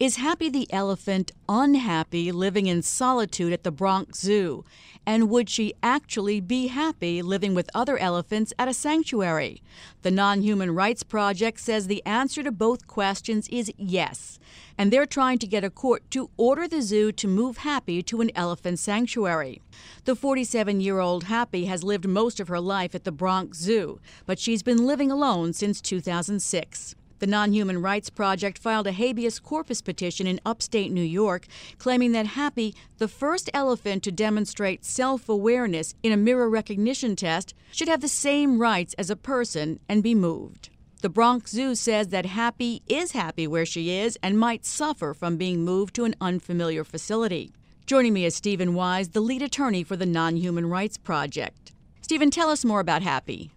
Is Happy the elephant unhappy living in solitude at the Bronx Zoo? And would she actually be happy living with other elephants at a sanctuary? The Non Human Rights Project says the answer to both questions is yes. And they're trying to get a court to order the zoo to move Happy to an elephant sanctuary. The 47 year old Happy has lived most of her life at the Bronx Zoo, but she's been living alone since 2006. The Non Human Rights Project filed a habeas corpus petition in upstate New York, claiming that Happy, the first elephant to demonstrate self awareness in a mirror recognition test, should have the same rights as a person and be moved. The Bronx Zoo says that Happy is happy where she is and might suffer from being moved to an unfamiliar facility. Joining me is Steven Wise, the lead attorney for the Non Human Rights Project. Steven, tell us more about Happy.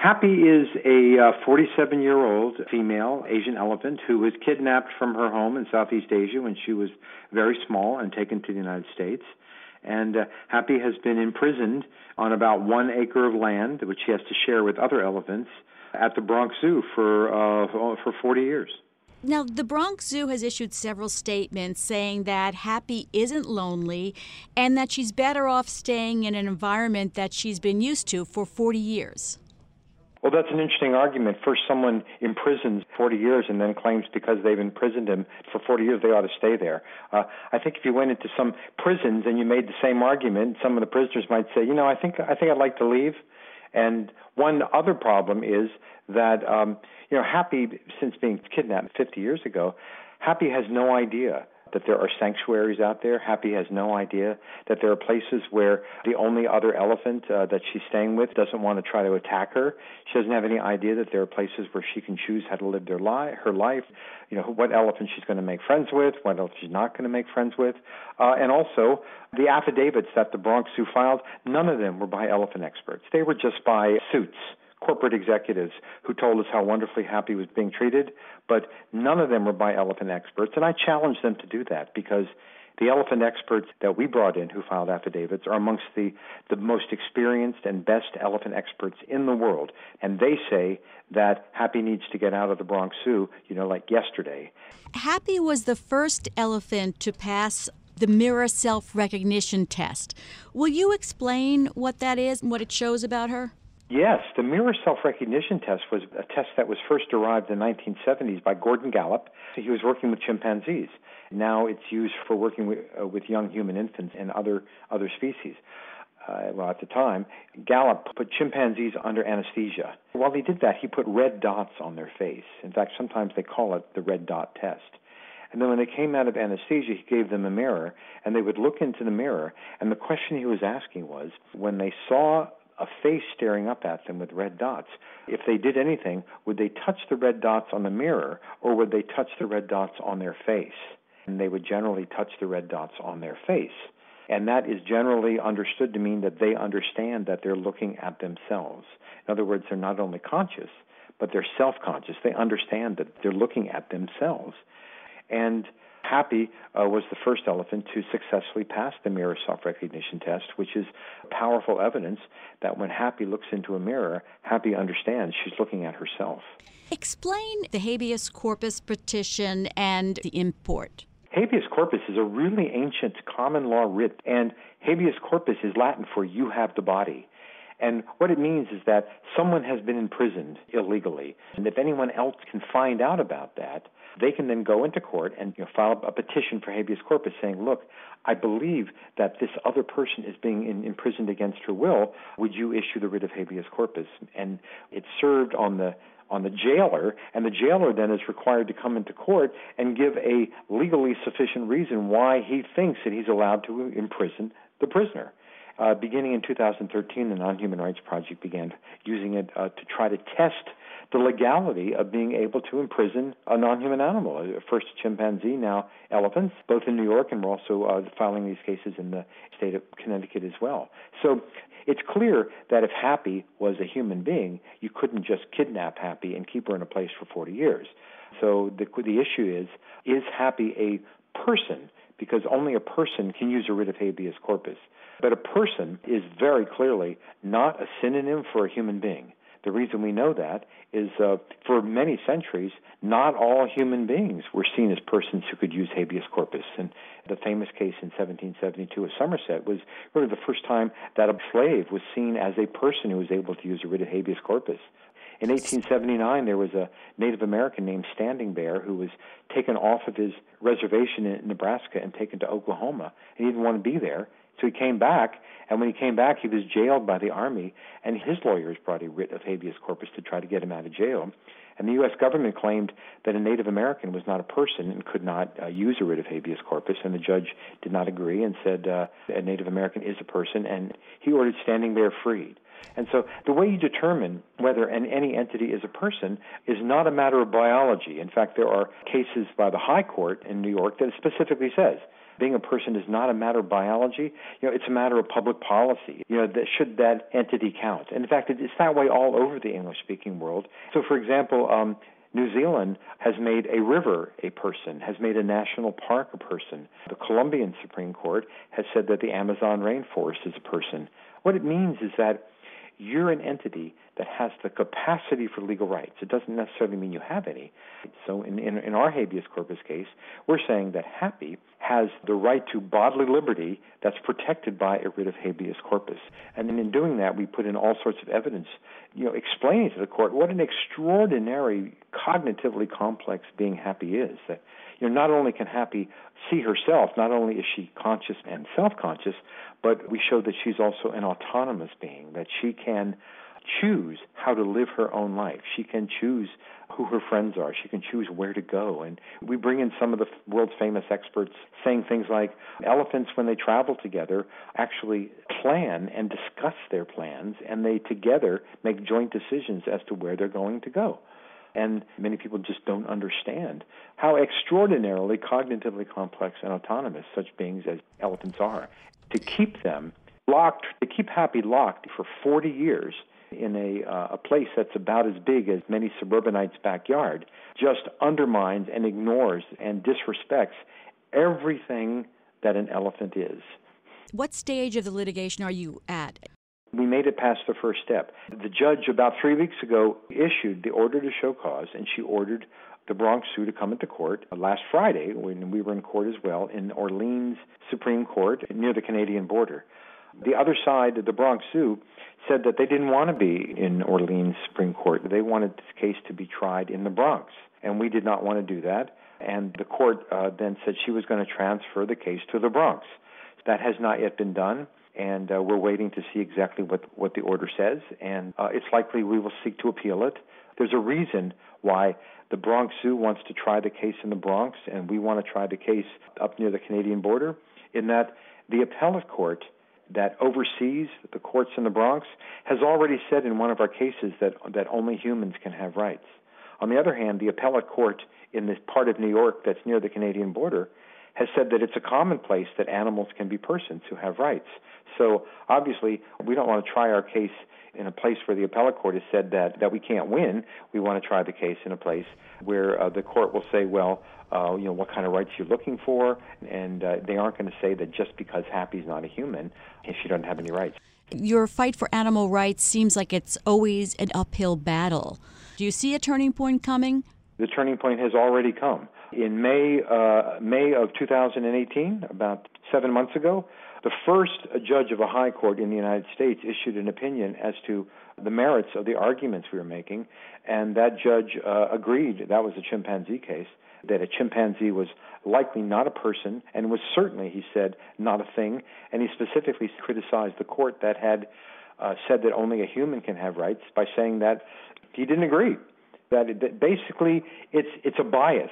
Happy is a 47 uh, female Asian elephant who was kidnapped from her home in Southeast Asia when she was very small and taken to the United States. And uh, Happy has been imprisoned on about one acre of land, which she has to share with other elephants, at the Bronx Zoo for uh, for 40 years. Now, the Bronx Zoo has issued several statements saying that Happy isn't lonely and that she's better off staying in an environment that she's been used to for 40 years. Well, that's an interesting argument. First, someone imprisons 40 years and then claims because they've imprisoned him for 40 years, they ought to stay there. Uh, I think if you went into some prisons and you made the same argument, some of the prisoners might say, you know, I think I think I'd like to leave. And one other problem is that um, you know, Happy, since being kidnapped 50 years ago, Happy has no idea that there are sanctuaries out there. Happy has no idea that there are places where the only other elephant uh, that she's staying with doesn't want to try to attack her. She doesn't have any idea that there are places where she can choose how to live their li- her life. You know what elephant she's going to make friends with, what elephant she's not going to make friends with, uh, and also the affidavits that the Bronx Zoo filed. None of them were by elephant experts. They were just by suits corporate executives who told us how wonderfully Happy was being treated, but none of them were by elephant experts. And I challenged them to do that because the elephant experts that we brought in who filed affidavits are amongst the, the most experienced and best elephant experts in the world. And they say that Happy needs to get out of the Bronx Zoo, you know, like yesterday. Happy was the first elephant to pass the mirror self recognition test. Will you explain what that is and what it shows about her? Yes, the mirror self recognition test was a test that was first derived in the 1970s by Gordon Gallup. He was working with chimpanzees. Now it's used for working with, uh, with young human infants and other other species. Uh, well, at the time, Gallup put chimpanzees under anesthesia. While he did that, he put red dots on their face. In fact, sometimes they call it the red dot test. And then when they came out of anesthesia, he gave them a mirror, and they would look into the mirror. And the question he was asking was when they saw a face staring up at them with red dots. If they did anything, would they touch the red dots on the mirror or would they touch the red dots on their face? And they would generally touch the red dots on their face. And that is generally understood to mean that they understand that they're looking at themselves. In other words, they're not only conscious, but they're self conscious. They understand that they're looking at themselves. And Happy uh, was the first elephant to successfully pass the mirror self recognition test, which is powerful evidence that when Happy looks into a mirror, Happy understands she's looking at herself. Explain the habeas corpus petition and the import. Habeas corpus is a really ancient common law writ, and habeas corpus is Latin for you have the body. And what it means is that someone has been imprisoned illegally, and if anyone else can find out about that, they can then go into court and you know, file a petition for habeas corpus saying, look, I believe that this other person is being in, imprisoned against her will. Would you issue the writ of habeas corpus? And it's served on the on the jailer, and the jailer then is required to come into court and give a legally sufficient reason why he thinks that he's allowed to imprison the prisoner. Uh, beginning in 2013, the Non Human Rights Project began using it uh, to try to test the legality of being able to imprison a non-human animal. First chimpanzee, now elephants, both in New York, and we're also uh, filing these cases in the state of Connecticut as well. So it's clear that if Happy was a human being, you couldn't just kidnap Happy and keep her in a place for 40 years. So the the issue is: is Happy a person? Because only a person can use a writ of habeas corpus. But a person is very clearly not a synonym for a human being. The reason we know that is uh, for many centuries, not all human beings were seen as persons who could use habeas corpus. And the famous case in 1772 of Somerset was really the first time that a slave was seen as a person who was able to use a writ of habeas corpus. In 1879, there was a Native American named Standing Bear who was taken off of his reservation in Nebraska and taken to Oklahoma. He didn't want to be there, so he came back, and when he came back, he was jailed by the Army, and his lawyers brought a writ of habeas corpus to try to get him out of jail. And the U.S. government claimed that a Native American was not a person and could not uh, use a writ of habeas corpus, and the judge did not agree and said uh, a Native American is a person, and he ordered Standing Bear freed. And so the way you determine whether an, any entity is a person is not a matter of biology. In fact, there are cases by the High Court in New York that specifically says being a person is not a matter of biology. You know, it's a matter of public policy. You know, that should that entity count? And in fact, it's that way all over the English-speaking world. So, for example, um, New Zealand has made a river a person, has made a national park a person. The Colombian Supreme Court has said that the Amazon rainforest is a person. What it means is that you're an entity that has the capacity for legal rights. It doesn't necessarily mean you have any. So in, in, in, our habeas corpus case, we're saying that Happy has the right to bodily liberty that's protected by a writ of habeas corpus. And in doing that, we put in all sorts of evidence, you know, explaining to the court what an extraordinary, cognitively complex being Happy is. That you know, not only can Happy see herself, not only is she conscious and self-conscious, but we show that she's also an autonomous being, that she can choose how to live her own life. She can choose who her friends are. She can choose where to go. And we bring in some of the world's famous experts saying things like elephants, when they travel together, actually plan and discuss their plans, and they together make joint decisions as to where they're going to go. And many people just don't understand how extraordinarily cognitively complex and autonomous such beings as elephants are. To keep them locked, to keep Happy locked for 40 years in a, uh, a place that's about as big as many suburbanites' backyard just undermines and ignores and disrespects everything that an elephant is. What stage of the litigation are you at? We made it past the first step. The judge, about three weeks ago, issued the order to show cause, and she ordered the Bronx Zoo to come into court last Friday, when we were in court as well, in Orleans Supreme Court near the Canadian border. The other side, the Bronx Zoo, said that they didn't want to be in Orleans Supreme Court. They wanted this case to be tried in the Bronx, and we did not want to do that. And the court uh, then said she was going to transfer the case to the Bronx. That has not yet been done and uh, we're waiting to see exactly what, what the order says, and uh, it's likely we will seek to appeal it. There's a reason why the Bronx Zoo wants to try the case in the Bronx, and we want to try the case up near the Canadian border, in that the appellate court that oversees the courts in the Bronx has already said in one of our cases that, that only humans can have rights. On the other hand, the appellate court in this part of New York that's near the Canadian border has said that it's a commonplace that animals can be persons who have rights. So obviously, we don't want to try our case in a place where the appellate court has said that, that we can't win. We want to try the case in a place where uh, the court will say, well, uh, you know, what kind of rights you're looking for, and uh, they aren't going to say that just because Happy's not a human, she doesn't have any rights. Your fight for animal rights seems like it's always an uphill battle. Do you see a turning point coming? The turning point has already come. In May, uh, May of 2018, about seven months ago, the first judge of a high court in the United States issued an opinion as to the merits of the arguments we were making, and that judge uh, agreed. That was a chimpanzee case. That a chimpanzee was likely not a person and was certainly, he said, not a thing. And he specifically criticized the court that had uh, said that only a human can have rights by saying that he didn't agree. That, it, that basically it's it's a bias,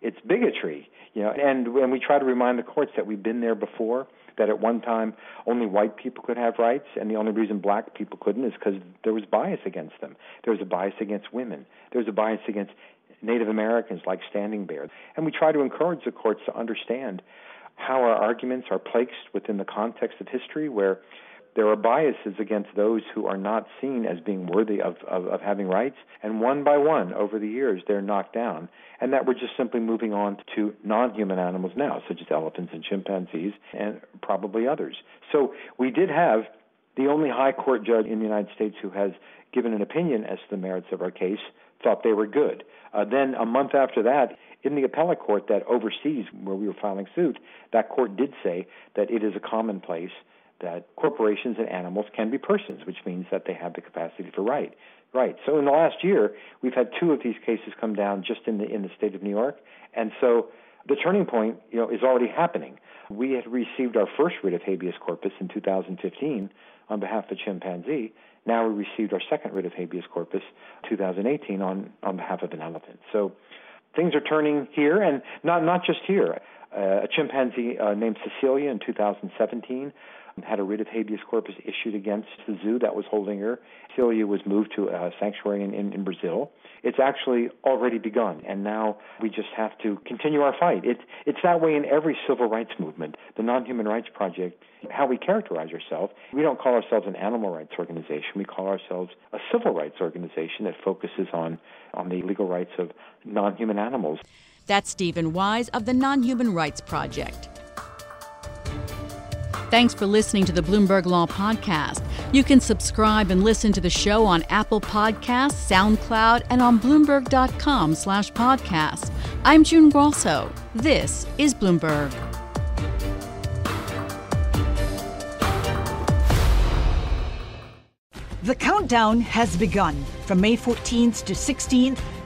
it's bigotry, you know. And when we try to remind the courts that we've been there before, that at one time only white people could have rights, and the only reason black people couldn't is because there was bias against them. There was a bias against women. There was a bias against Native Americans like Standing Bear. And we try to encourage the courts to understand how our arguments are placed within the context of history, where there are biases against those who are not seen as being worthy of, of, of, having rights. And one by one, over the years, they're knocked down. And that we're just simply moving on to non human animals now, such as elephants and chimpanzees, and probably others. So we did have the only high court judge in the United States who has given an opinion as to the merits of our case, thought they were good. Uh, then a month after that, in the appellate court that oversees where we were filing suit, that court did say that it is a commonplace that corporations and animals can be persons, which means that they have the capacity for right. Right. So in the last year, we've had two of these cases come down just in the in the state of New York, and so the turning point, you know, is already happening. We had received our first writ of habeas corpus in 2015 on behalf of a chimpanzee. Now we received our second writ of habeas corpus 2018 on on behalf of an elephant. So things are turning here, and not not just here. Uh, a chimpanzee uh, named Cecilia in 2017 had a writ of habeas corpus issued against the zoo that was holding her. Cecilia was moved to a sanctuary in, in, in, Brazil. It's actually already begun, and now we just have to continue our fight. It, it's that way in every civil rights movement. The Non Human Rights Project, how we characterize ourselves, we don't call ourselves an animal rights organization. We call ourselves a civil rights organization that focuses on, on the legal rights of non human animals. That's Steven Wise of the Non Human Rights Project. Thanks for listening to the Bloomberg Law Podcast. You can subscribe and listen to the show on Apple Podcasts, SoundCloud, and on Bloomberg.com slash podcast. I'm June Grosso. This is Bloomberg. The countdown has begun. From May 14th to 16th,